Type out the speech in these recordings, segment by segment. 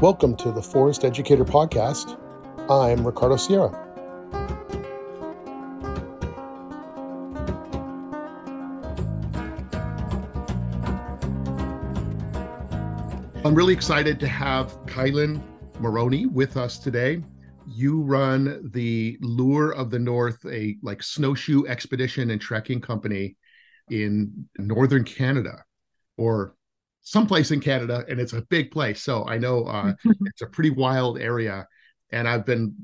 Welcome to the Forest Educator Podcast. I'm Ricardo Sierra. I'm really excited to have Kielyn Marrone with us today. You run the Lure of the North, a like snowshoe expedition and trekking company in northern Canada, or someplace in Canada, and it's a big place. So I know uh, it's a pretty wild area, and I've been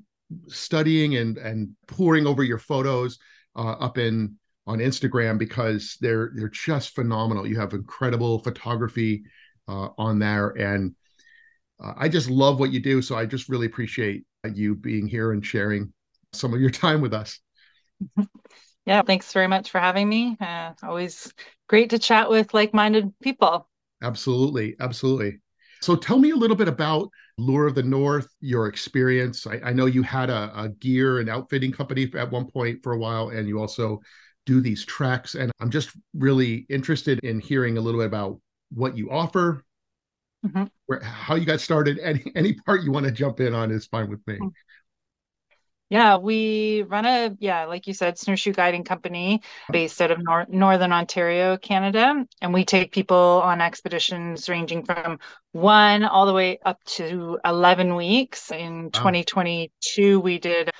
studying and and pouring over your photos uh, up in on Instagram because they're they're just phenomenal. You have incredible photography uh, on there, and uh, I just love what you do. So I just really appreciate you being here and sharing some of your time with us. Yeah, thanks very much for having me. Uh, always great to chat with like-minded people. Absolutely, absolutely. So tell me a little bit about Lure of the North, your experience. I, I know you had a, a, gear and outfitting company at one point for a while, and you also do these treks. And I'm just really interested in hearing a little bit about what you offer, mm-hmm. where, how you got started. Any any part you want to jump in on is fine with me. Yeah, we run a, yeah, like you said, snowshoe guiding company based out of nor- Northern Ontario, Canada. And we take people on expeditions ranging from one all the way up to 11 weeks. In wow. 2022, we did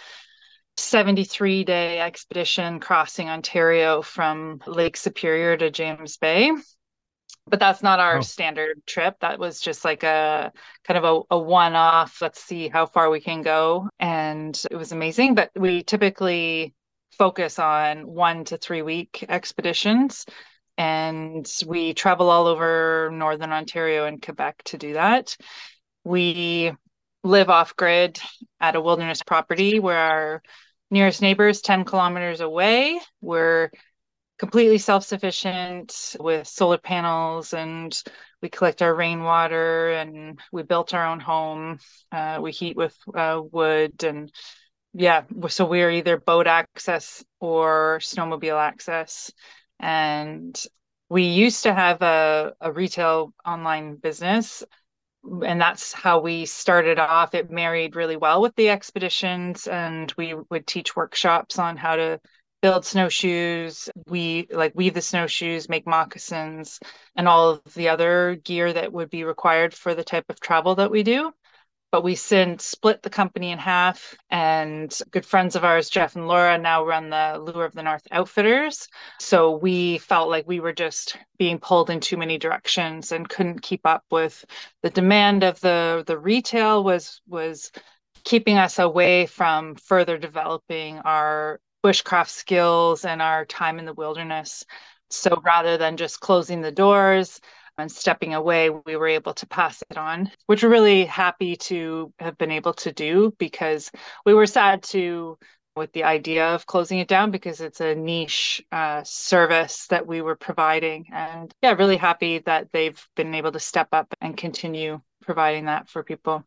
73 day expedition crossing Ontario from Lake Superior to James Bay but that's not our oh. standard trip. That was just like a kind of a, a one off. Let's see how far we can go. And it was amazing. But we typically focus on one to three week expeditions. And we travel all over Northern Ontario and Quebec to do that. We live off grid at a wilderness property where our nearest neighbor is 10 kilometers away. We're completely self-sufficient with solar panels and we collect our rainwater and we built our own home uh, we heat with uh, wood and yeah so we're either boat access or snowmobile access. And we used to have a, a retail online business and that's how we started off. It married really well with the expeditions and we would teach workshops on how to build snowshoes we like weave the snowshoes make moccasins and all of the other gear that would be required for the type of travel that we do. But we since split the company in half and good friends of ours jeff and laura now run the lure of the north outfitters. So we felt like we were just being pulled in too many directions and couldn't keep up with the demand of the the retail was was keeping us away from further developing our bushcraft skills and our time in the wilderness. So rather than just closing the doors and stepping away, we were able to pass it on, which we're really happy to have been able to do because we were sad to with the idea of closing it down because it's a niche uh, service that we were providing. And yeah, really happy that they've been able to step up and continue providing that for people.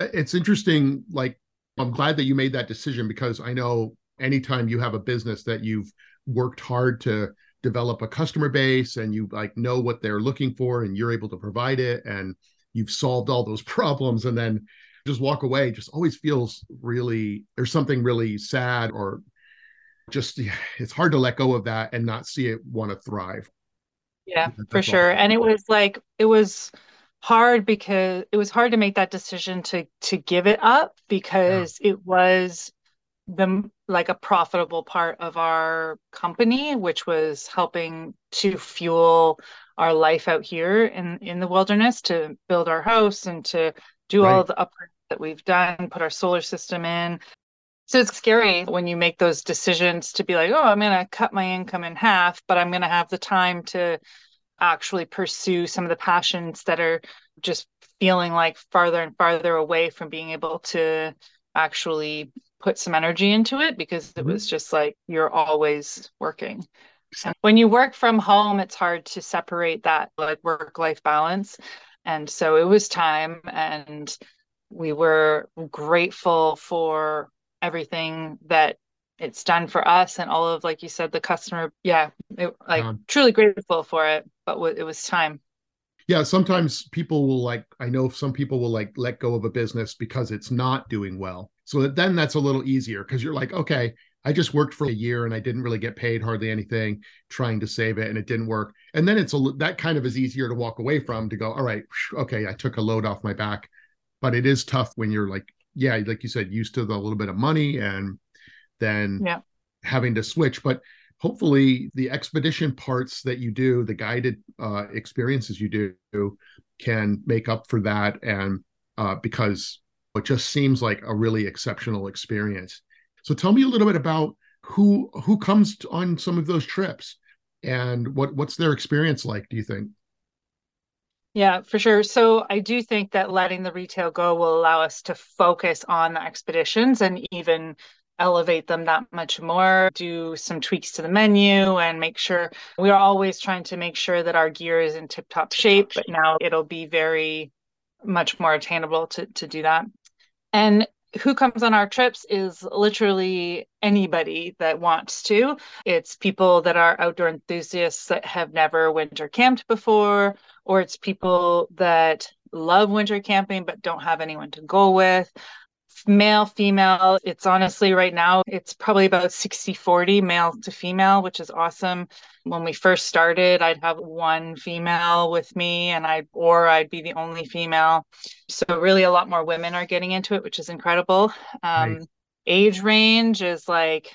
It's interesting. Like, I'm glad that you made that decision because I know anytime you have a business that you've worked hard to develop a customer base and you like know what they're looking for and you're able to provide it and you've solved all those problems and then just walk away just always feels really there's something really sad or just it's hard to let go of that and not see it want to thrive. Yeah That's for sure. And it was like it was hard because it was hard to make that decision to to give it up because yeah. it was the like a profitable part of our company which was helping to fuel our life out here in in the wilderness to build our house and to do right. all the upgrades that we've done put our solar system in so it's scary when you make those decisions to be like oh i'm going to cut my income in half but i'm going to have the time to actually pursue some of the passions that are just feeling like farther and farther away from being able to actually put some energy into it because it mm-hmm. was just like you're always working. And when you work from home, it's hard to separate that like work life balance. And so it was time, and we were grateful for everything that it's done for us and all of like you said the customer yeah it, like um, truly grateful for it but w- it was time Yeah, sometimes people will like, I know some people will like let go of a business because it's not doing well. So then that's a little easier because you're like, okay, I just worked for a year and I didn't really get paid hardly anything trying to save it and it didn't work. And then it's a that kind of is easier to walk away from to go, all right, okay, I took a load off my back. But it is tough when you're like, yeah, like you said, used to the little bit of money and then yeah. having to switch. But hopefully the expedition parts that you do, the guided uh, experiences you do can make up for that. And uh, because it just seems like a really exceptional experience so tell me a little bit about who who comes on some of those trips and what what's their experience like, do you think? Yeah, for sure. So I do think that letting the retail go will allow us to focus on the expeditions and even elevate them that much more, do some tweaks to the menu and make sure we are always trying to make sure that our gear is in tip top shape, but now it'll be very much more attainable to, to do that. And who comes on our trips is literally anybody that wants to. It's people that are outdoor enthusiasts that have never winter camped before, or it's people that love winter camping but don't have anyone to go with, male female it's honestly right now it's probably about 60 40 male to female which is awesome. When we first started i'd have one female with me and i or i'd be the only female. So really a lot more women are getting into it which is incredible. Um, nice. age range is like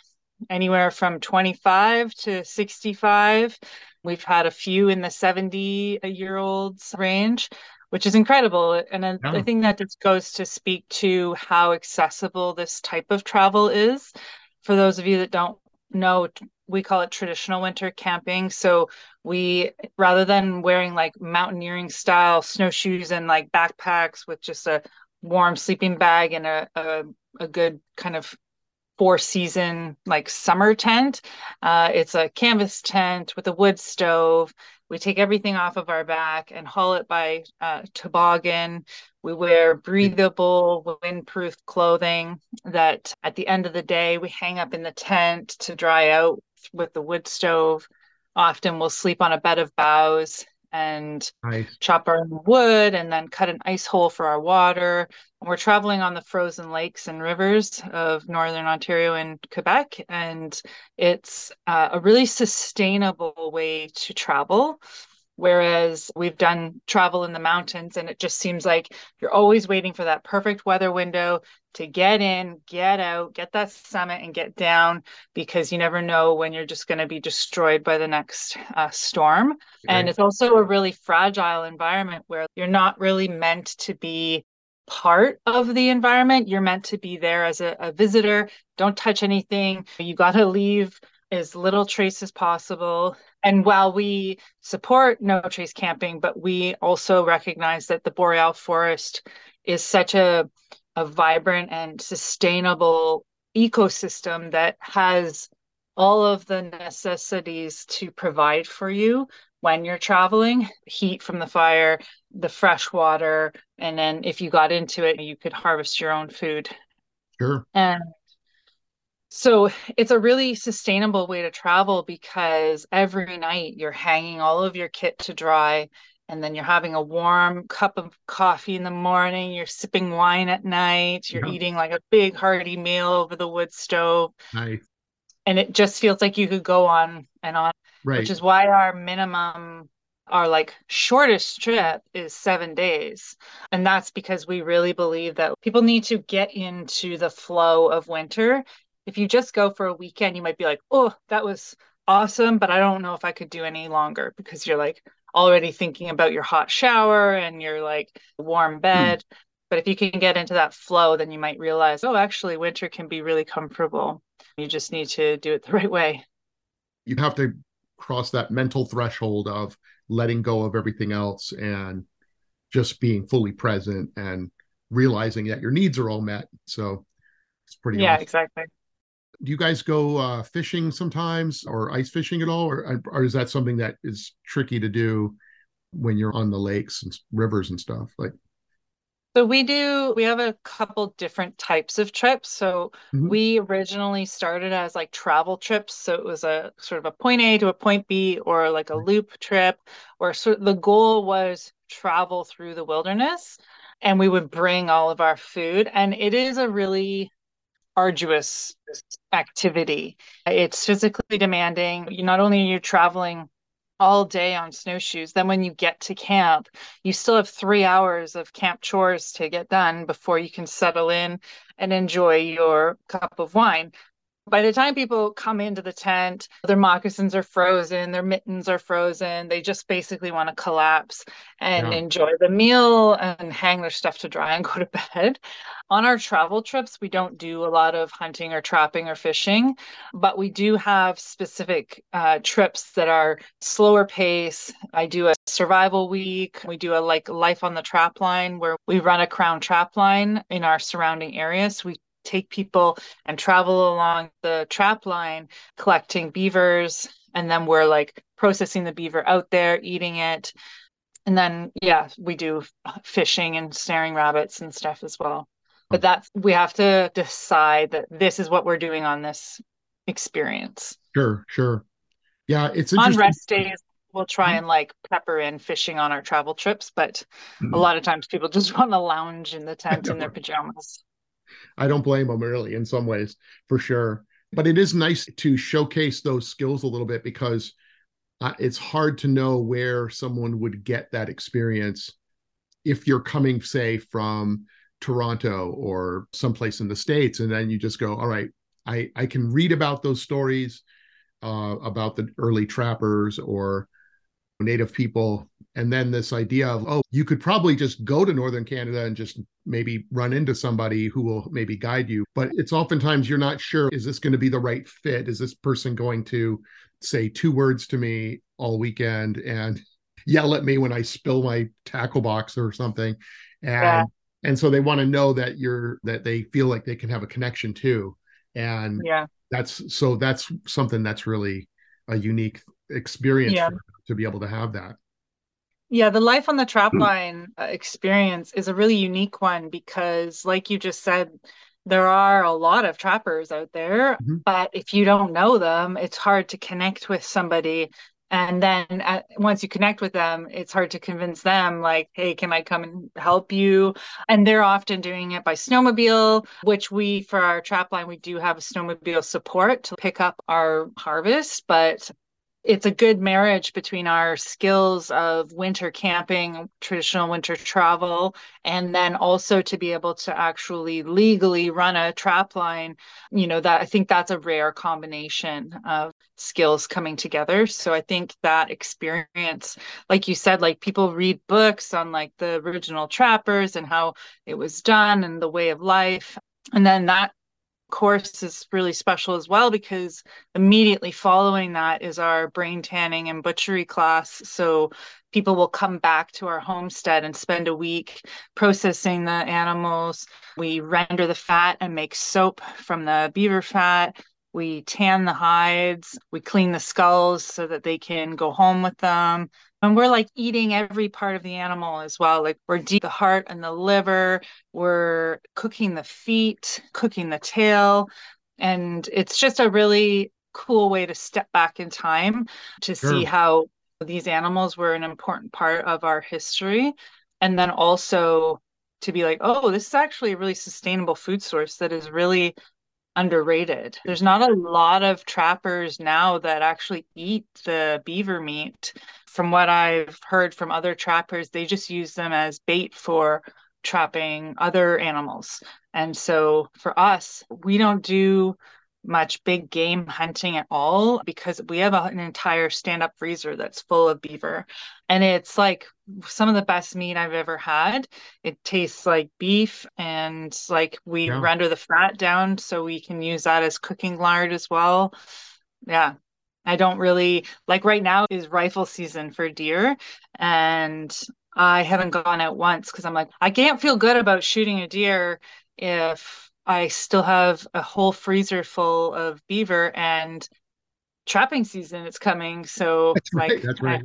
anywhere from 25 to 65 we've had a few in the 70 year olds range which is incredible. And I, yeah. I think that just goes to speak to how accessible this type of travel is. For those of you that don't know, we call it traditional winter camping. So we, rather than wearing like mountaineering style snowshoes and like backpacks with just a warm sleeping bag and a, a, a good kind of four season like summer tent. Uh, it's a canvas tent with a wood stove we take everything off of our back and haul it by uh, toboggan. We wear breathable, windproof clothing that at the end of the day we hang up in the tent to dry out with the wood stove. Often we'll sleep on a bed of boughs and nice. chop our wood and then cut an ice hole for our water. And we're traveling on the frozen lakes and rivers of northern Ontario and Quebec, and it's uh, a really sustainable way to travel. Whereas we've done travel in the mountains, and it just seems like you're always waiting for that perfect weather window to get in, get out, get that summit, and get down because you never know when you're just going to be destroyed by the next uh, storm. Okay. And it's also a really fragile environment where you're not really meant to be part of the environment. You're meant to be there as a, a visitor. Don't touch anything. You got to leave as little trace as possible. And while we support no trace camping, but we also recognize that the boreal forest is such a, a vibrant and sustainable ecosystem that has all of the necessities to provide for you when you're traveling. Heat from the fire the fresh water and then if you got into it you could harvest your own food. Sure. And so it's a really sustainable way to travel because every night you're hanging all of your kit to dry and then you're having a warm cup of coffee in the morning, you're sipping wine at night, you're yeah. eating like a big hearty meal over the wood stove. Nice. And it just feels like you could go on and on. Right. Which is why our minimum our like shortest trip is seven days. And that's because we really believe that people need to get into the flow of winter if you just go for a weekend, you might be like, oh, that was awesome, but I don't know if I could do any longer because you're like already thinking about your hot shower and your like warm hmm. bed. Mm. But if you can get into that flow, then you might realize, oh, actually, winter can be really comfortable. You just need to do it the right way. You have to cross that mental threshold of letting go of everything else and just being fully present and realizing that your needs are all met. So it's pretty yeah, awesome. exactly do you guys go uh, fishing sometimes or ice fishing at all or, or is that something that is tricky to do when you're on the lakes and rivers and stuff like So we do, we have a couple different types of trips. So mm-hmm. we originally started as like travel trips. So it was a sort of a point A to a point B or like a loop trip, or sort of the goal was travel through the wilderness and we would bring all of our food. And it is a really arduous activity. It's physically demanding. You not only are you traveling all day on snowshoes. Then when you get to camp, you still have three hours of camp chores to get done before you can settle in and enjoy your cup of wine. By the time people come into the tent, their moccasins are frozen, their mittens are frozen. They just basically want to collapse and yeah. enjoy the meal and hang their stuff to dry and go to bed. On our travel trips, we don't do a lot of hunting or trapping or fishing, but we do have specific uh, trips that are slower pace. I do a survival week. We do a like life on the trap line where we run a crown trap line in our surrounding areas. So we take people and travel along the trap line collecting beavers and then we're like processing the beaver out there eating it. And then yeah we do fishing and snaring rabbits and stuff as well. But that's we have to decide that this is what we're doing on this experience. Sure sure. Yeah it's on rest days we'll try mm-hmm. and like pepper in fishing on our travel trips but mm-hmm. a lot of times people just want to lounge in the tent in their pajamas I don't blame them really in some ways for sure. But it is nice to showcase those skills a little bit because uh, it's hard to know where someone would get that experience if you're coming, say, from Toronto or someplace in the States, and then you just go, all right, I, I can read about those stories uh, about the early trappers or native people. And then this idea of oh you could probably just go to northern canada and just maybe run into somebody who will maybe guide you. But it's oftentimes you're not sure is this going to be the right fit? Is this person going to say two words to me all weekend and yell at me when i spill my tackle box or something? And yeah. and so they want to know that you're that they feel like they can have a connection too. And yeah. that's so that's something that's really a unique experience yeah. To be able to have that. Yeah, the life on the trap hmm. line uh, experience is a really unique one because, like you just said, there are a lot of trappers out there, mm-hmm. but if you don't know them, it's hard to connect with somebody. And then at, once you connect with them, it's hard to convince them, like, hey, can I come and help you? And they're often doing it by snowmobile, which we, for our trap line, we do have a snowmobile support to pick up our harvest. But it's a good marriage between our skills of winter camping, traditional winter travel, and then also to be able to actually legally run a trap line. You know, that I think that's a rare combination of skills coming together. So I think that experience, like you said, like people read books on like the original trappers and how it was done and the way of life. And then that course is really special as well because immediately following that is our brain tanning and butchery class. So people will come back to our homestead and spend a week processing the animals. We render the fat and make soap from the beaver fat. We tan the hides, we clean the skulls so that they can go home with them. And we're like eating every part of the animal as well. Like we're deep the heart and the liver, we're cooking the feet, cooking the tail. And it's just a really cool way to step back in time to sure. see how these animals were an important part of our history. And then also to be like, oh, this is actually a really sustainable food source that is really underrated. There's not a lot of trappers now that actually eat the beaver meat. From what I've heard from other trappers, they just use them as bait for trapping other animals. And so for us, we don't do much big game hunting at all because we have an entire stand up freezer that's full of beaver. And it's like some of the best meat I've ever had. It tastes like beef, and like we yeah. render the fat down so we can use that as cooking lard as well. Yeah. I don't really like right now is rifle season for deer. And I haven't gone out once because I'm like, I can't feel good about shooting a deer if I still have a whole freezer full of beaver and trapping season is coming. So that's like right, that's right.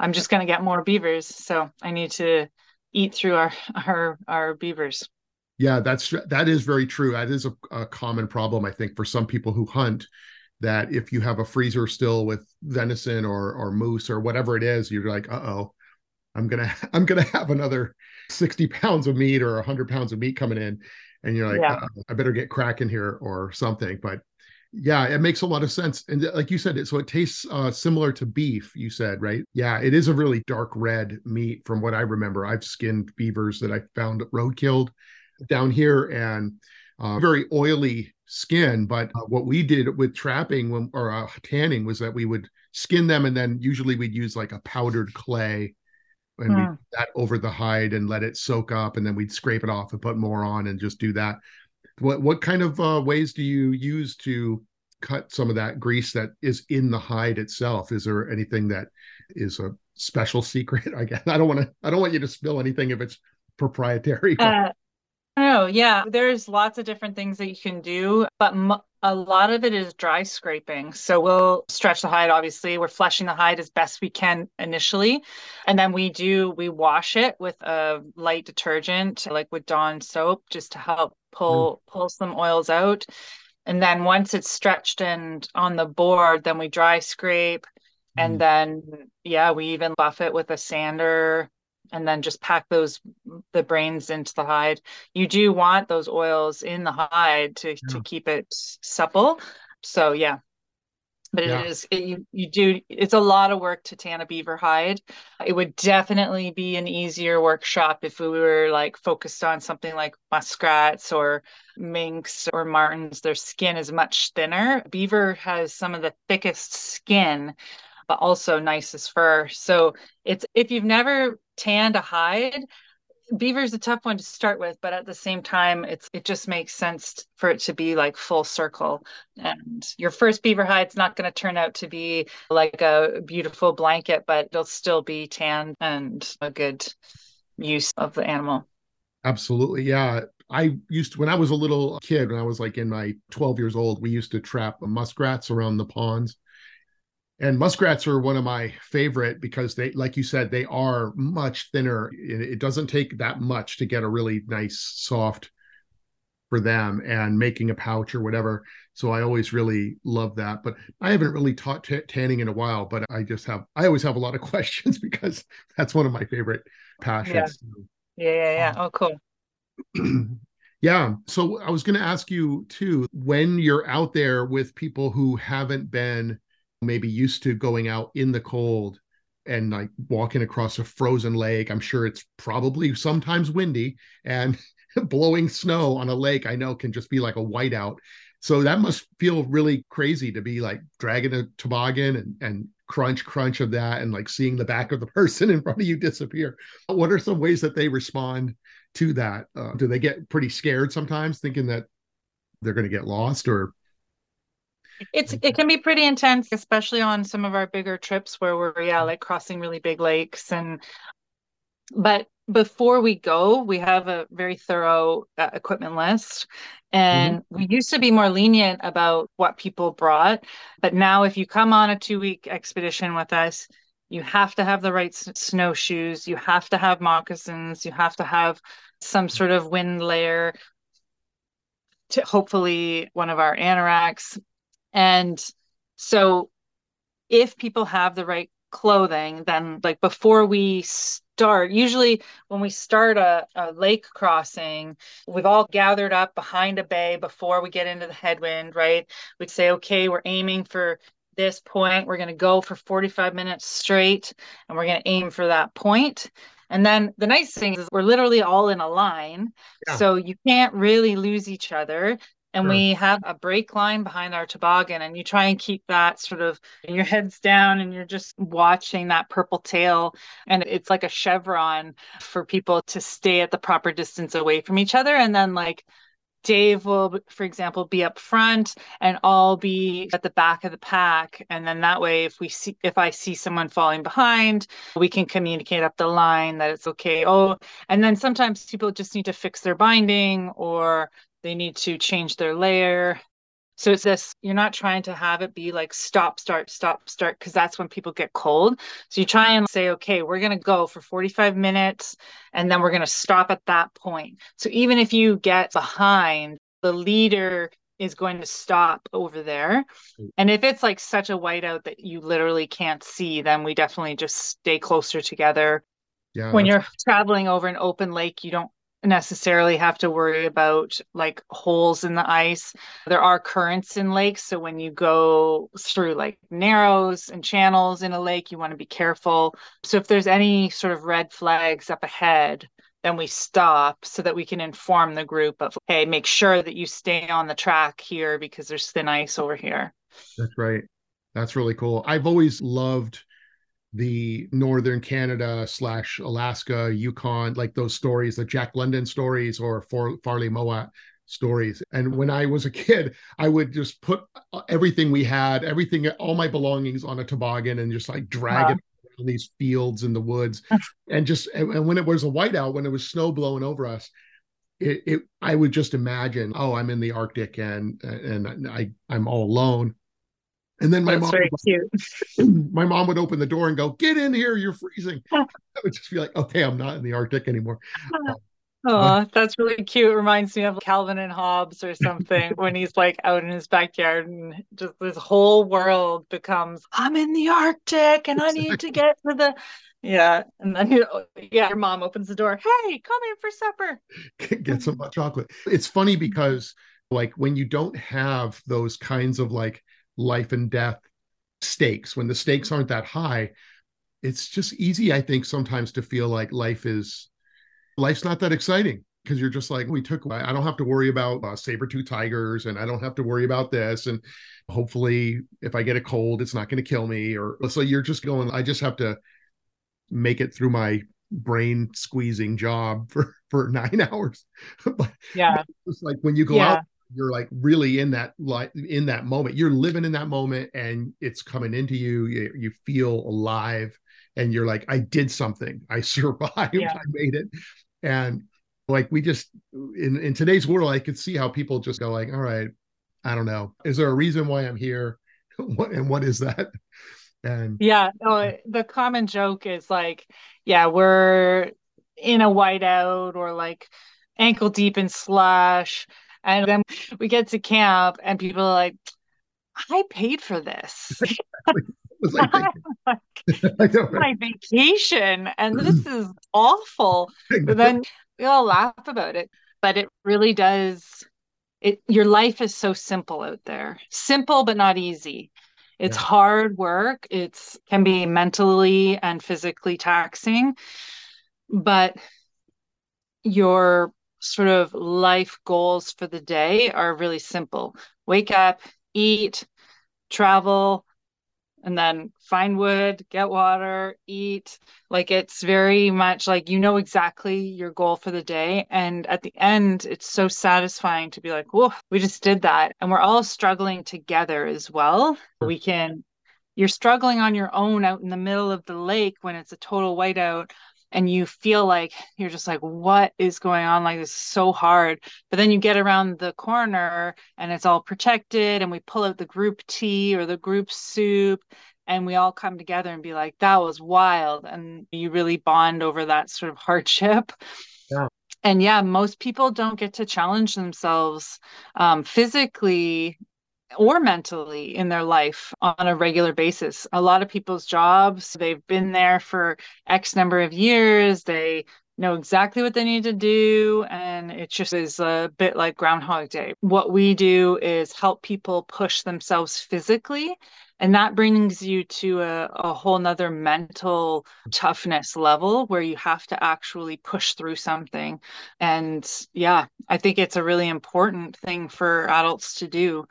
I, I'm just gonna get more beavers. So I need to eat through our our our beavers. Yeah, that's that is very true. That is a, a common problem, I think, for some people who hunt. That if you have a freezer still with venison or or moose or whatever it is, you're like, uh oh, I'm gonna I'm gonna have another 60 pounds of meat or 100 pounds of meat coming in, and you're like, yeah. I better get cracking here or something. But yeah, it makes a lot of sense. And like you said, it so it tastes uh, similar to beef. You said right? Yeah, it is a really dark red meat from what I remember. I've skinned beavers that I found road killed down here, and uh, very oily skin. But uh, what we did with trapping when, or uh, tanning was that we would skin them, and then usually we'd use like a powdered clay and we hmm. that over the hide and let it soak up and then we'd scrape it off and put more on and just do that what what kind of uh, ways do you use to cut some of that grease that is in the hide itself? Is there anything that is a special secret? I guess I don't want to. I don't want you to spill anything if it's proprietary. Uh, oh yeah, there's lots of different things that you can do, but m- a lot of it is dry scraping. So we'll stretch the hide. Obviously, we're fleshing the hide as best we can initially, and then we do we wash it with a light detergent, like with Dawn soap, just to help pull mm. pull some oils out. And then once it's stretched and on the board, then we dry scrape. Mm. And then yeah, we even buff it with a sander and then just pack those the brains into the hide. You do want those oils in the hide to yeah. to keep it supple. So yeah, but it yeah. is it, you you do it's a lot of work to tan a beaver hide it would definitely be an easier workshop if we were like focused on something like muskrats or minks or martens their skin is much thinner beaver has some of the thickest skin but also nicest fur. So it's if you've never tanned a hide beaver is a tough one to start with but at the same time it's it just makes sense for it to be like full circle. And your first beaver hide's not going to turn out to be like a beautiful blanket but it'll still be tan and a good use of the animal. Absolutely yeah. I used to, when I was a little kid, when I was like in my 12 years old, we used to trap muskrats around the ponds and muskrats are one of my favorite because they like you said they are much thinner. It doesn't take that much to get a really nice soft for them and making a pouch or whatever. So i always really love that. But i haven't really taught t- tanning in a while but i just have i always have a lot of questions because that's one of my favorite passions. Yeah yeah yeah, yeah. oh cool. Yeah. So i was going to ask you too when you're out there with people who haven't been maybe used to going out in the cold and like walking across a frozen lake. I'm sure it's probably sometimes windy and blowing snow on a lake. I know can just be like a whiteout. So that must feel really crazy to be like dragging a toboggan and, and crunch, crunch of that and like seeing the back of the person in front of you disappear. What are some ways that they respond to that? Uh, do they get pretty scared sometimes thinking that they're going to get lost or it's it can be pretty intense, especially on some of our bigger trips where we're yeah like crossing really big lakes and. But before we go, we have a very thorough uh, equipment list. And mm-hmm. we used to be more lenient about what people brought. But now, if you come on a two week expedition with us, you have to have the right s- snowshoes, you have to have moccasins, you have to have some sort of wind layer. To hopefully, one of our anoraks. And so if people have the right clothing, then like before we start, usually when we start a, a lake crossing, we've all gathered up behind a bay before we get into the headwind, right? We'd say, okay, we're aiming for this point. We're going to go for 45 minutes straight and we're going to aim for that point. And then the nice thing is we're literally all in a line. Yeah. So you can't really lose each other and sure. we have a brake line behind our toboggan and you try and keep that sort of your heads down and you're just watching that purple tail and it's like a chevron for people to stay at the proper distance away from each other and then like Dave will, for example, be up front and I'll be at the back of the pack. And then that way, if we see, if I see someone falling behind, we can communicate up the line that it's okay. Oh, and then sometimes people just need to fix their binding or they need to change their layer. So it's this, you're not trying to have it be like stop, start, stop, start, because that's when people get cold. So you try and say, okay, we're going to go for 45 minutes and then we're going to stop at that point. So even if you get behind, the leader is going to stop over there. Mm. And if it's like such a whiteout that you literally can't see, then we definitely just stay closer together. Yeah, when you're traveling over an open lake, you don't necessarily have to worry about like holes in the ice. There are currents in lakes. So when you go through like narrows and channels in a lake, you want to be careful. So if there's any sort of red flags up ahead, then we stop so that we can inform the group of, hey, make sure that you stay on the track here because there's thin ice over here. That's right. That's really cool. I've always loved the northern Canada slash Alaska, Yukon, like those stories, the Jack London stories or For- Farley Mowat stories. And when I was a kid, I would just put uh, everything we had, everything, all my belongings on a toboggan and just like drag wow. it around these fields in the woods. and just, and when it was a whiteout, when it was snow blowing over us, it, it, I would just imagine, oh, I'm in the Arctic and and I I'm all alone. And then my That's mom, cute. my mom would open the door and go, "Get in here! You're freezing." I would just be like, "Okay, I'm not in the Arctic anymore." Oh, that's really cute. Reminds me of Calvin and Hobbes or something when he's like out in his backyard and just this whole world becomes, I'm in the Arctic and I need to get to the yeah. And then you know, yeah, your mom opens the door. Hey, come in for supper. get some hot chocolate. It's funny mm-hmm. because like when you don't have those kinds of like life and death stakes. When the stakes aren't that high it's just easy i think sometimes to feel like life is life's not that exciting because you're just like we took i don't have to worry about uh, saber-tooth tigers and i don't have to worry about this and hopefully if i get a cold it's not going to kill me or so you're just going i just have to make it through my brain squeezing job for for nine hours. But yeah. it's like when you go yeah. out you're like really in that like in that moment. You're living in that moment and it's coming into you. You, you feel alive and you're like i did something. I survived. Yeah. i made it. And like we just in in today's world i could see how people just go like all right i don't know. Is there a reason why i'm here? What and what is that? And yeah no, the common joke is like yeah we're in a whiteout or like ankle deep in slush and then we get to camp and people are like, I paid for this. like, my vacation and this is awful. But then we all laugh about it. But it really does it your life is so simple out there. Simple but not easy. It's yeah. hard work. It's can be mentally and physically taxing. But your sort of life goals for the day are really simple wake up, eat, travel, and then find wood, get water, eat. Like it's very much like you know exactly your goal for the day. And at the end, it's so satisfying to be like, whoa, we just did that. And we're all struggling together as well. We can, you're struggling on your own out in the middle of the lake when it's a total whiteout and you feel like you're just like what is going on? Like this is so hard. But then you get around the corner and it's all protected and we pull out the group tea or the group soup and we all come together and be like that was wild. And you really bond over that sort of hardship. Yeah. And yeah most people don't get to challenge themselves um, physically or mentally in their life on a regular basis. A lot of people's jobs, they've been there for X number of years. They know exactly what they need to do. And it just is a bit like Groundhog Day. What we do is help people push themselves physically. And that brings you to a, a whole nother mental toughness level where you have to actually push through something. And yeah, I think it's a really important thing for adults to do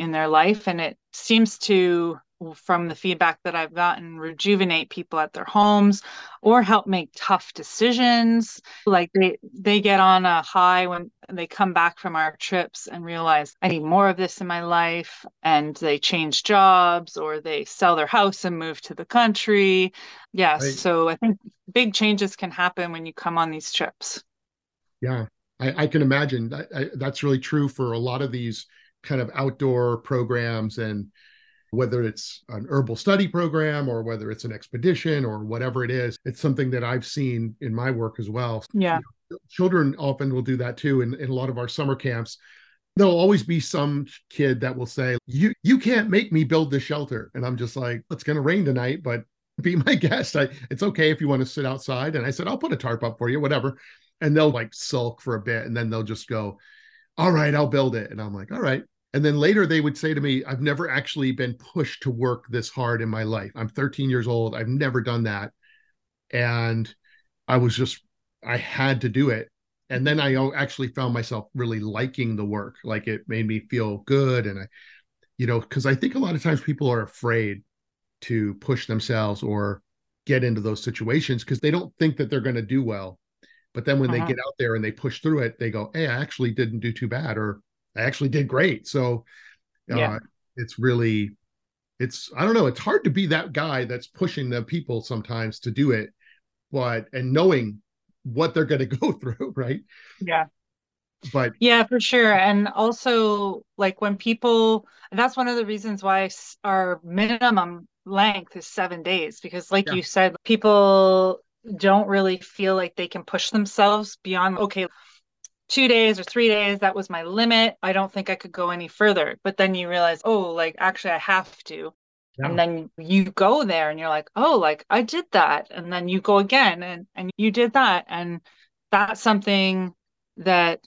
in their life and it seems to from the feedback that I've gotten rejuvenate people at their homes or help make tough decisions. Like they they get on a high when they come back from our trips and realize I need more of this in my life and they change jobs or they sell their house and move to the country. Yes right. so I think big changes can happen when you come on these trips. Yeah I, I can imagine. That I, that's really true for a lot of these kind of outdoor programs and whether it's an herbal study program or whether it's an expedition or whatever it is it's something that i've seen in my work as well. Yeah. You know, children often will do that too in, in a lot of our summer camps. There'll always be some kid that will say you you can't make me build the shelter. And i'm just like it's going to rain tonight but be my guest. I, it's okay if you want to sit outside. And i said i'll put a tarp up for you whatever. And they'll like sulk for a bit and then they'll just go all right i'll build it and i'm like all right and then later they would say to me, I've never actually been pushed to work this hard in my life. I'm 13 years old. I've never done that. And I was just, I had to do it. And then I actually found myself really liking the work. Like it made me feel good. And I, you know, because I think a lot of times people are afraid to push themselves or get into those situations because they don't think that they're going to do well. But then when uh-huh. they get out there and they push through it, they go, Hey, I actually didn't do too bad. Or I actually did great. So uh, yeah. it's really, it's, I don't know, it's hard to be that guy that's pushing the people sometimes to do it, but, and knowing what they're going to go through, right? Yeah. But yeah, for sure. And also, like when people, that's one of the reasons why our minimum length is seven days, because, like yeah. you said, people don't really feel like they can push themselves beyond, okay, two days or three days that was my limit. I don't think i could go any further. But then you realize oh like actually i have to. Yeah. and then you go there and you're like oh like i did that. And then you go again and and you did that. And that's something that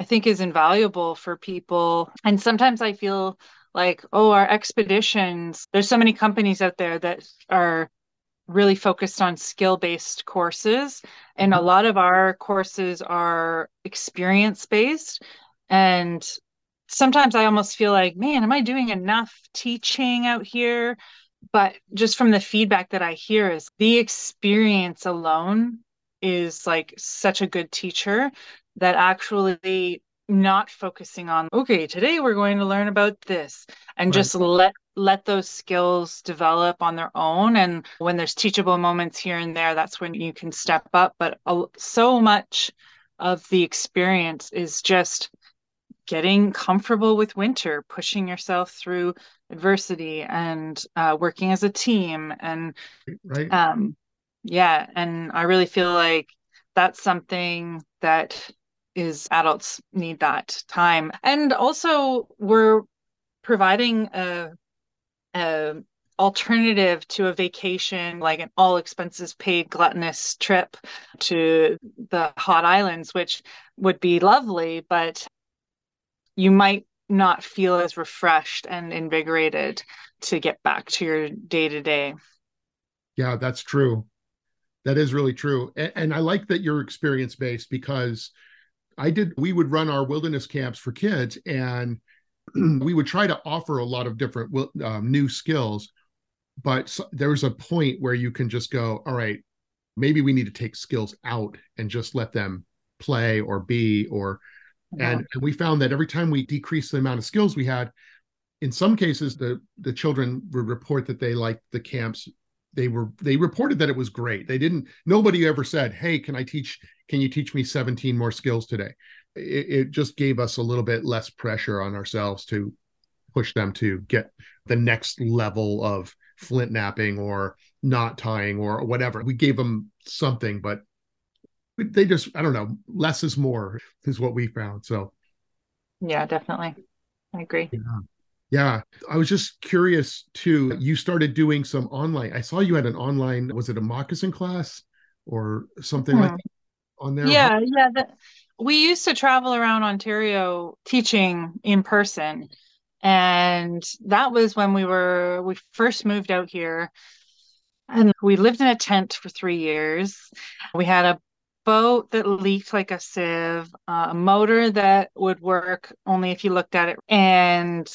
i think is invaluable for people. And sometimes i feel like oh our expeditions there's so many companies out there that are really focused on skill based courses. And a mm-hmm. lot of our courses are experience based. And sometimes I almost feel like, man, am I doing enough teaching out here? But just from the feedback that I hear, is the experience alone is like such a good teacher that actually not focusing on okay today we're going to learn about this and right. just let let those skills develop on their own. And when there's teachable moments here and there that's when you can step up. But so much of the experience is just getting comfortable with winter pushing yourself through adversity and uh, working as a team and right. um yeah. And i really feel like that's something that is adults need that time. And also we're providing a a alternative to a vacation, like an all expenses paid gluttonous trip to the hot islands, which would be lovely, but you might not feel as refreshed and invigorated to get back to your day to day. Yeah, that's true. That is really true. And, and I like that you're experience based because I did, we would run our wilderness camps for kids and we would try to offer a lot of different um, new skills, but so, there's a point where you can just go, all right, maybe we need to take skills out and just let them play or be or yeah. and, and we found that every time we decreased the amount of skills we had in some cases the the children would report that they liked the camps they were they reported that it was great they didn't nobody ever said hey can i teach can you teach me 17 more skills today it, it just gave us a little bit less pressure on ourselves to push them to get the next level of flint knapping or knot tying or whatever. We gave them something, but they just, I don't know, less is more is what we found. So, yeah, definitely. I agree. Yeah. Yeah. I was just curious too. You started doing some online. I saw you had an online, was it a moccasin class or something hmm. like that on there? Yeah. Yeah. That, we used to travel around Ontario teaching in person. And that was when we were, we first moved out here. And we lived in a tent for three years. We had a boat that leaked like a sieve, uh, a motor that would work only if you looked at it. And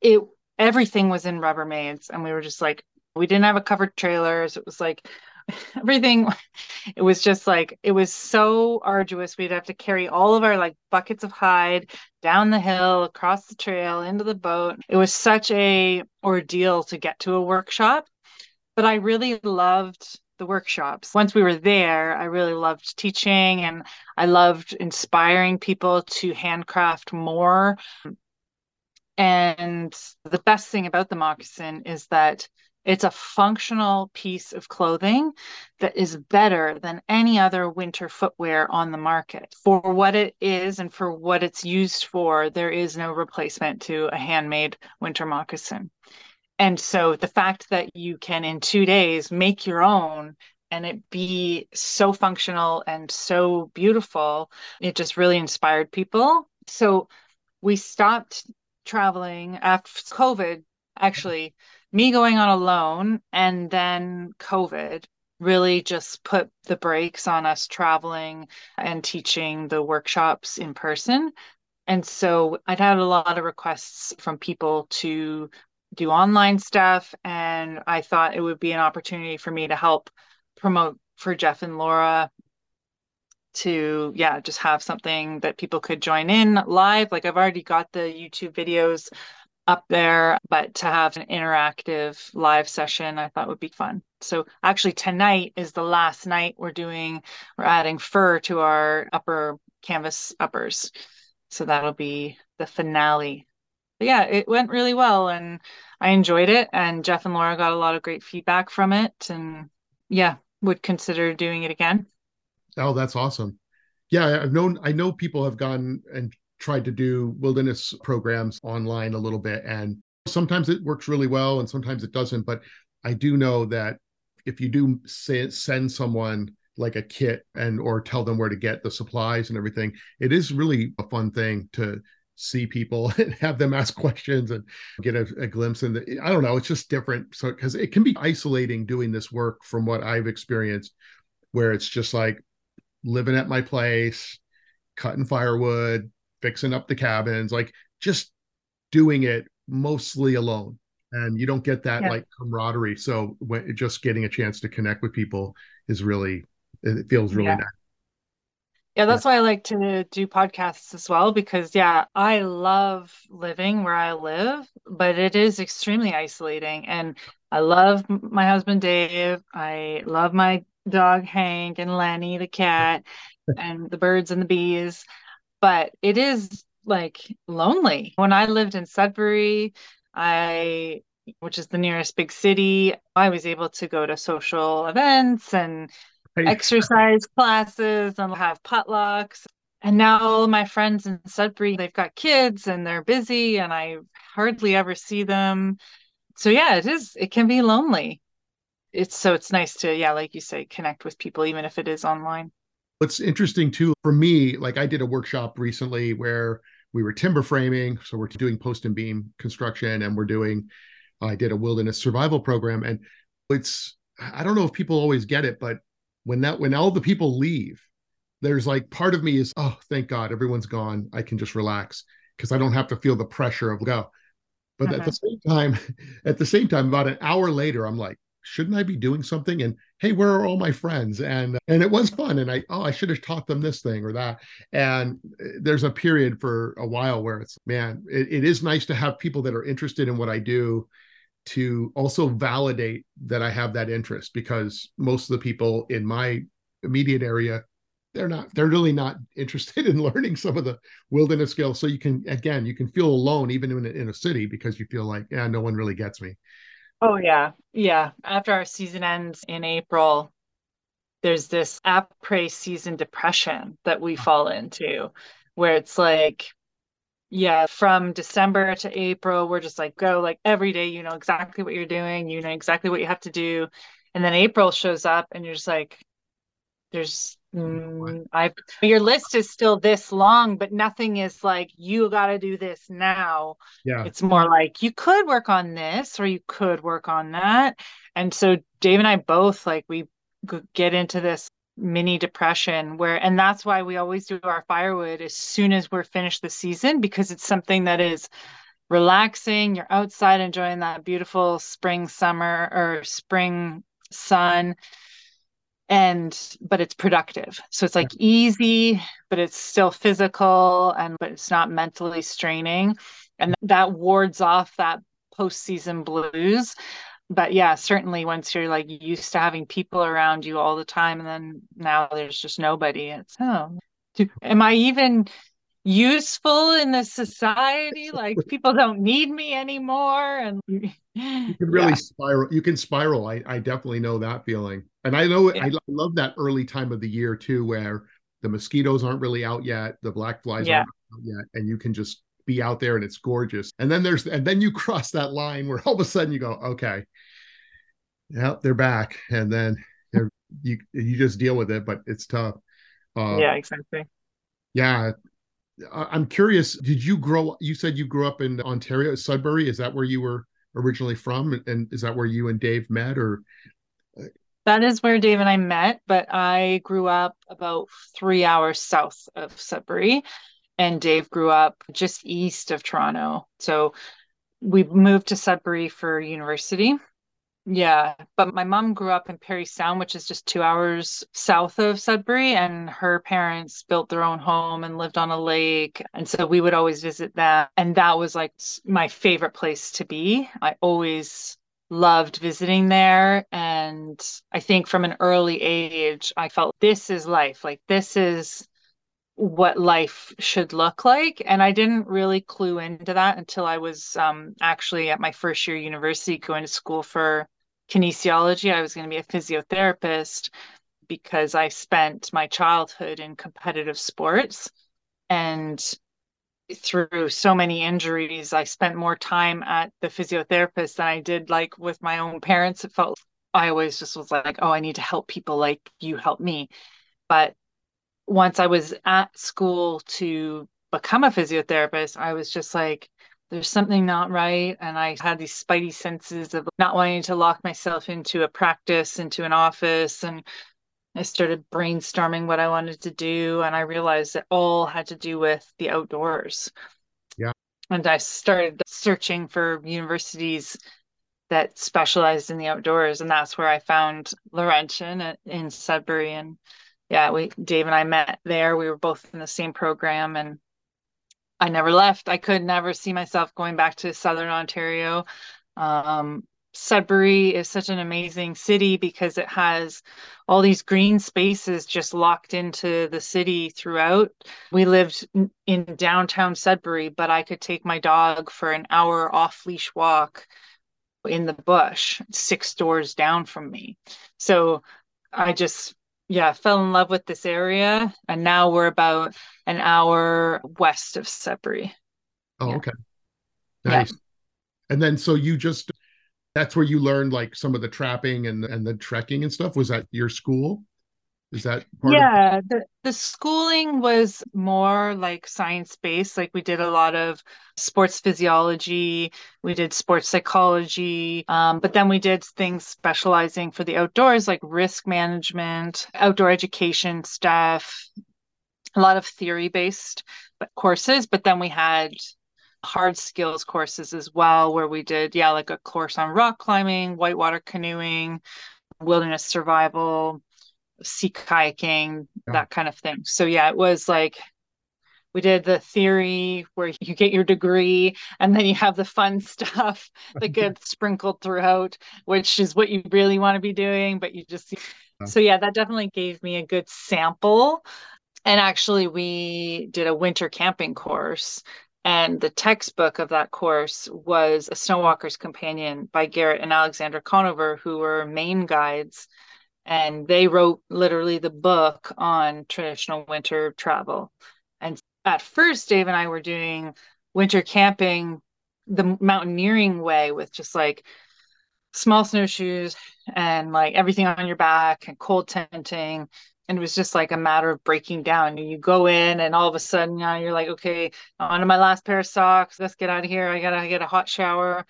it, everything was in Rubbermaids. And we were just like, we didn't have a covered trailers. It was like everything it was just like it was so arduous we'd have to carry all of our like buckets of hide down the hill across the trail into the boat it was such a ordeal to get to a workshop but i really loved the workshops once we were there i really loved teaching and i loved inspiring people to handcraft more And the best thing about the moccasin is that it's a functional piece of clothing that is better than any other winter footwear on the market. For what it is and for what it's used for, there is no replacement to a handmade winter moccasin. And so the fact that you can, in two days, make your own and it be so functional and so beautiful, it just really inspired people. So we stopped traveling after COVID, actually me going on alone and then COVID really just put the brakes on us traveling and teaching the workshops in person. And so I'd had a lot of requests from people to do online stuff. And I thought it would be an opportunity for me to help promote for Jeff and Laura to, yeah, just have something that people could join in live. Like I've already got the YouTube videos up there, but to have an interactive live session, I thought would be fun. So actually tonight is the last night we're doing, we're adding fur to our upper canvas uppers. So that'll be the finale. But yeah, it went really well and I enjoyed it. And Jeff and Laura got a lot of great feedback from it. And yeah, would consider doing it again. Oh, that's awesome. Yeah, I've known I know people have gone and tried to do wilderness programs online a little bit and sometimes it works really well and sometimes it doesn't but i do know that if you do say, send someone like a kit and or tell them where to get the supplies and everything it is really a fun thing to see people and have them ask questions and get a, a glimpse and i don't know it's just different so because it can be isolating doing this work from what i've experienced where it's just like living at my place cutting firewood fixing up the cabins, like just doing it mostly alone. And you don't get that yeah. like camaraderie. So when, just getting a chance to connect with people is really, it feels really yeah. nice. Yeah, that's why I like to do podcasts as well because, yeah, I love living where I live, but it is extremely isolating. And I love my husband, Dave. I love my dog, Hank, and Lenny, the cat, and the birds and the bees but it is like lonely. When I lived in Sudbury, I which is the nearest big city, I was able to go to social events and exercise classes and have potlucks. And now all my friends in Sudbury, they've got kids and they're busy and I hardly ever see them. So yeah, it is it can be lonely. It's so it's nice to, yeah, like you say, connect with people even if it is online. What's interesting too for me, like I did a workshop recently where we were timber framing, so we're doing post and beam construction, and we're doing. I did a wilderness survival program, and it's I don't know if people always get it, but when that when all the people leave, there's like part of me is oh thank God everyone's gone, I can just relax because I don't have to feel the pressure of go. But uh-huh. at the same time, at the same time, about an hour later, I'm like, shouldn't I be doing something? And hey, where are all my friends? And and it was fun. And I oh, I should have taught them this thing or that. And uh, there's a period for a while where it's man, it, it is nice to have people that are interested in what I do to also validate that I have that interest because most of the people in my immediate area they're not they're really not interested in learning some of the wilderness skills so you can again you can feel alone even in a, in a city because you feel like yeah no one really gets me Oh yeah. Yeah. After our season ends in April, there's this après season depression that we oh. fall into where it's like yeah, from December to April, we're just like go like every day, you know exactly what you're doing, you know exactly what you have to do. And then April shows up and you're just like there's mm, I your list is still this long, but nothing is like you got to do this now. Yeah. It's more like you could work on this or you could work on that. And so Dave and I both like we get into this mini depression where and that's why we always do our firewood as soon as we're finished the season because it's something that is relaxing you're outside enjoying that beautiful spring summer or spring sun and but it's productive. So it's like easy but it's still physical and but it's not mentally straining. And that wards off that postseason blues. But yeah certainly once you're like used to having people around you all the time and then now there's just nobody. It's oh am i even useful in the society. Like people don't need me anymore. And you can really yeah. spiral. You can spiral. I, I definitely know that feeling. And I know yeah. I love that early time of the year too, where the mosquitoes aren't really out yet, the black flies yeah. aren't out yet, and you can just be out there and it's gorgeous. And then there's and then you cross that line where all of a sudden you go, okay, yeah, they're back, and then they're you you just deal with it, but it's tough. Uh, yeah, exactly. Yeah, I'm curious. Did you grow? You said you grew up in Ontario, Sudbury. Is that where you were originally from, and is that where you and Dave met, or? That is where Dave and I met, but I grew up about three hours south of Sudbury, and Dave grew up just east of Toronto. So we moved to Sudbury for university yeah, but my mom grew up in Parry Sound, which is just two hours south of Sudbury, and her parents built their own home and lived on a lake. And so we would always visit them. And that was like my favorite place to be. I always loved visiting there. And I think from an early age, I felt this is life. Like, this is what life should look like. And I didn't really clue into that until I was um, actually at my first year university going to school for kinesiology. I was going to be a physiotherapist because I spent my childhood in competitive sports. And through so many injuries, I spent more time at the physiotherapist than I did like with my own parents. It felt I always just was like, oh, I need to help people like you help me. But once I was at school to become a physiotherapist, I was just like, there's something not right. And I had these spidey senses of not wanting to lock myself into a practice, into an office. And I started brainstorming what I wanted to do. And I realized it all had to do with the outdoors. Yeah. And I started searching for universities that specialized in the outdoors. And that's where I found Laurentian in Sudbury. And yeah, we Dave and I met there. We were both in the same program and I never left. I could never see myself going back to Southern Ontario. Um, Sudbury is such an amazing city because it has all these green spaces just locked into the city throughout. We lived in downtown Sudbury, but I could take my dog for an hour off leash walk in the bush, six doors down from me. So I just yeah, fell in love with this area. And now we're about an hour west of Sudbury. Oh, yeah. okay. Nice. Yeah. And then so you just that's where you learned like some of the trapping and and the trekking and stuff. Was that your school? Is that yeah? Of- the the schooling was more like science based. Like we did a lot of sports physiology, we did sports psychology, um, but then we did things specializing for the outdoors, like risk management, outdoor education stuff, a lot of theory based courses. But then we had hard skills courses as well, where we did yeah, like a course on rock climbing, whitewater canoeing, wilderness survival sea kayaking, yeah. that kind of thing. So yeah, it was like we did the theory where you get your degree and then you have the fun stuff that gets sprinkled throughout, which is what you really want to be doing, but you just so yeah, that definitely gave me a good sample. And actually we did a winter camping course and the textbook of that course was A Snowwalker's Companion by Garrett and Alexandra Conover, who were main guides and they wrote literally the book on traditional winter travel. And at first, Dave and I were doing winter camping the mountaineering way with just like small snowshoes and like everything on your back and cold tenting. And it was just like a matter of breaking down. You go in, and all of a sudden, know, you're like, okay, on to my last pair of socks. Let's get out of here. I gotta get a hot shower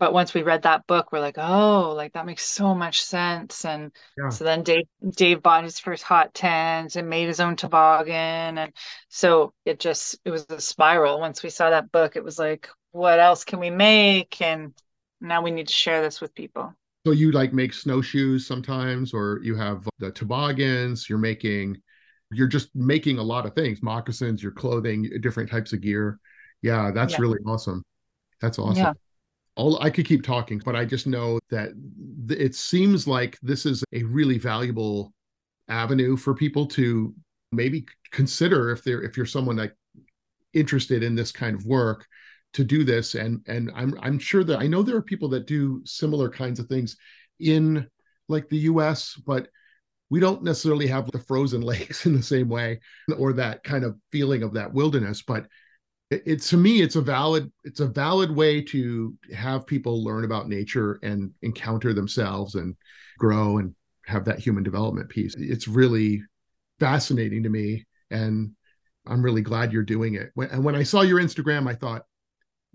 but once we read that book we're like oh like that makes so much sense. And yeah. so then dave dave bought his first hot tent and made his own toboggan. And so it just it was a spiral. Once we saw that book it was like what else can we make? And now we need to share this with people. So you like make snowshoes sometimes or you have the toboggans you're making you're just making a lot of things moccasins your clothing different types of gear. Yeah that's yeah. really awesome. That's awesome. Yeah all I could keep talking, but I just know that th- it seems like this is a really valuable avenue for people to maybe consider if they're if you're someone that interested in this kind of work to do this. And and i'm i'm sure that i know there are people that do similar kinds of things in like the us but we don't necessarily have the frozen lakes in the same way or that kind of feeling of that wilderness. But it, it, to me it's a valid it's a valid way to have people learn about nature and encounter themselves and grow and have that human development piece. It's really fascinating to me and i'm really glad you're doing it. When, and when i saw your instagram i thought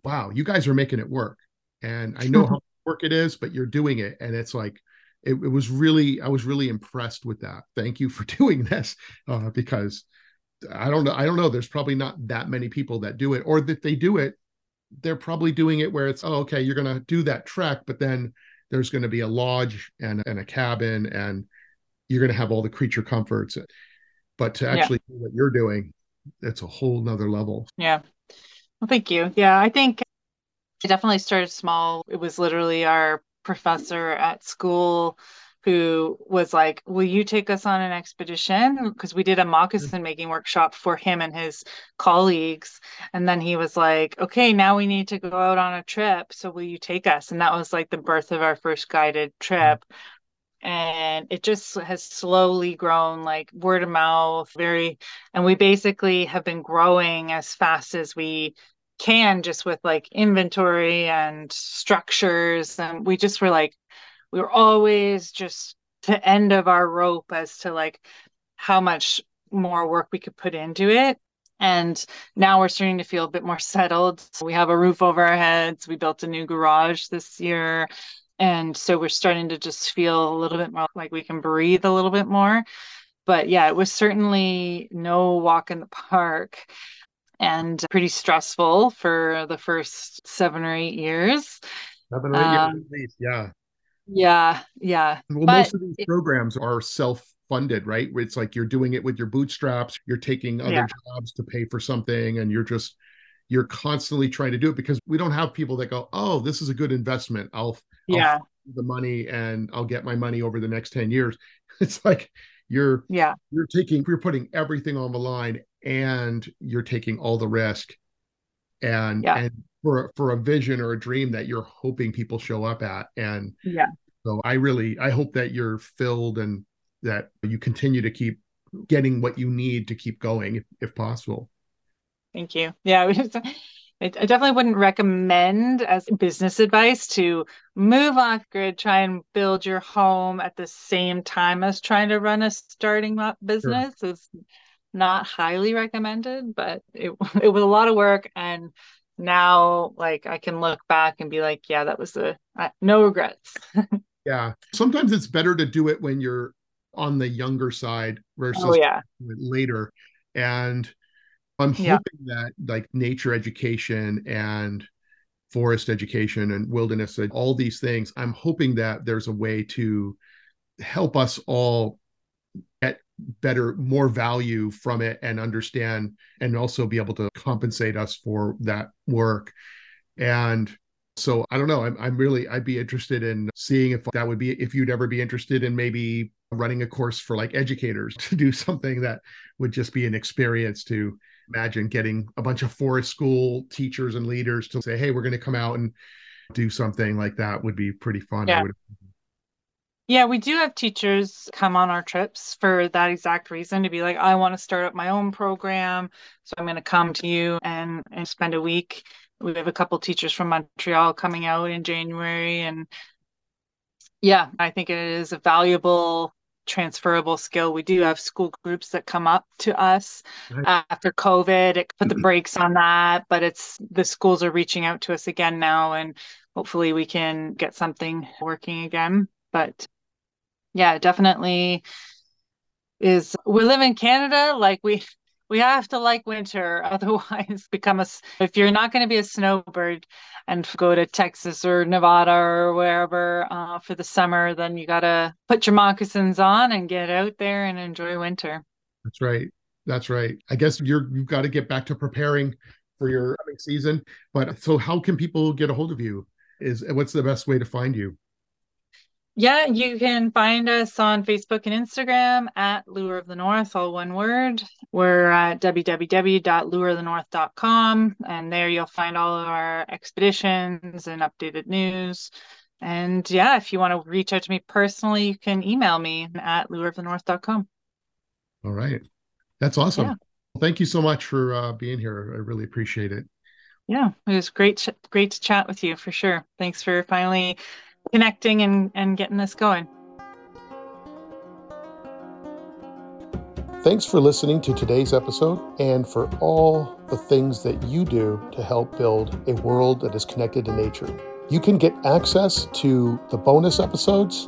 wow you guys are making it work. And i know how work it is but you're doing it and it's like it, it was really i was really impressed with that. Thank you for doing this uh, because I don't know. I don't know. There's probably not that many people that do it, or that they do it, they're probably doing it where it's, oh, okay, you're going to do that trek, but then there's going to be a lodge and, and a cabin, and you're going to have all the creature comforts. But to actually yeah. do what you're doing, it's a whole nother level. Yeah. Well, thank you. Yeah, I think it definitely started small. It was literally our professor at school who was like, Will you take us on an expedition? Because we did a mm. moccasin making workshop for him and his colleagues. And then he was like, Okay, now we need to go out on a trip. So will you take us? And that was like the birth of our first guided mm. trip. And it just has slowly grown like word of mouth, very, and we basically have been growing as fast as we can just with like inventory and structures. And we just were like, we were always just the end of our rope as to like how much more work we could put into it. And now we're starting to feel a bit more settled. So we have a roof over our heads. We built a new garage this year. And so we're starting to just feel a little bit more like we can breathe a little bit more. But yeah, it was certainly no walk in the park and pretty stressful for the first seven or eight years. Seven or eight um, years at least, yeah. Yeah, yeah. Well, but most of these it, programs are self-funded, right? It's like you're doing it with your bootstraps, you're taking other yeah. jobs to pay for something, and you're just you're constantly trying to do it because we don't have people that go, "Oh, this is a good investment. I'll yeah I'll the money and I'll get my money over the next ten years." It's like you're yeah you're taking you're putting everything on the line and you're taking all the risk and yeah. and for for a vision or a dream that you're hoping people show up at and yeah so i really i hope that you're filled and that you continue to keep getting what you need to keep going if, if possible thank you yeah I definitely wouldn't recommend as business advice to move off grid, try and build your home at the same time as trying to run a starting up business. Sure. It's not highly recommended, but it it was a lot of work and now like I can look back and be like, yeah, that was a uh, no regrets. yeah. Sometimes it's better to do it when you're on the younger side versus oh, yeah. later. And I'm hoping yeah. that like nature education and forest education and wilderness and all these things, I'm hoping that there's a way to help us all get better more value from it and understand and also be able to compensate us for that work and so i don't know i'm, I'm really i'd be interested in seeing if that would be if you'd ever be interested in maybe running a course for like educators to do something that would just be an experience to imagine getting a bunch of forest school teachers and leaders to say hey we're going to come out and do something like that would be pretty fun yeah. Yeah, we do have teachers come on our trips for that exact reason to be like, I want to start up my own program. So I'm going to come to you and, and spend a week. We have a couple teachers from Montreal coming out in January. And yeah, I think it is a valuable transferable skill. We do have school groups that come up to us right. after COVID. It put the mm-hmm. brakes on that, but it's the schools are reaching out to us again now, and hopefully we can get something working again. But yeah, definitely is. We live in Canada, like we we have to like winter otherwise become a if you're not going to be a snowbird and go to texas or nevada or wherever uh, for the summer then you got to put your moccasins on and get out there and enjoy winter. That's right. That's right. I guess you're you've got to get back to preparing for your season but so how can people get a hold of you? Is what's the best way to find you Yeah, you can find us on Facebook and Instagram at Lure of the North, all one word. We're at www.lureofthenorth.com, and there you'll find all of our expeditions and updated news. And yeah, if you want to reach out to me personally, you can email me at lureofthenorth.com. All right. That's awesome. Yeah. thank you so much for uh, being here. I really appreciate it. Yeah, it was great, great to chat with you for sure. Thanks for finally connecting and, and getting this going. Thanks for listening to today's episode and for all the things that you do to help build a world that is connected to nature. You can get access to the bonus episodes,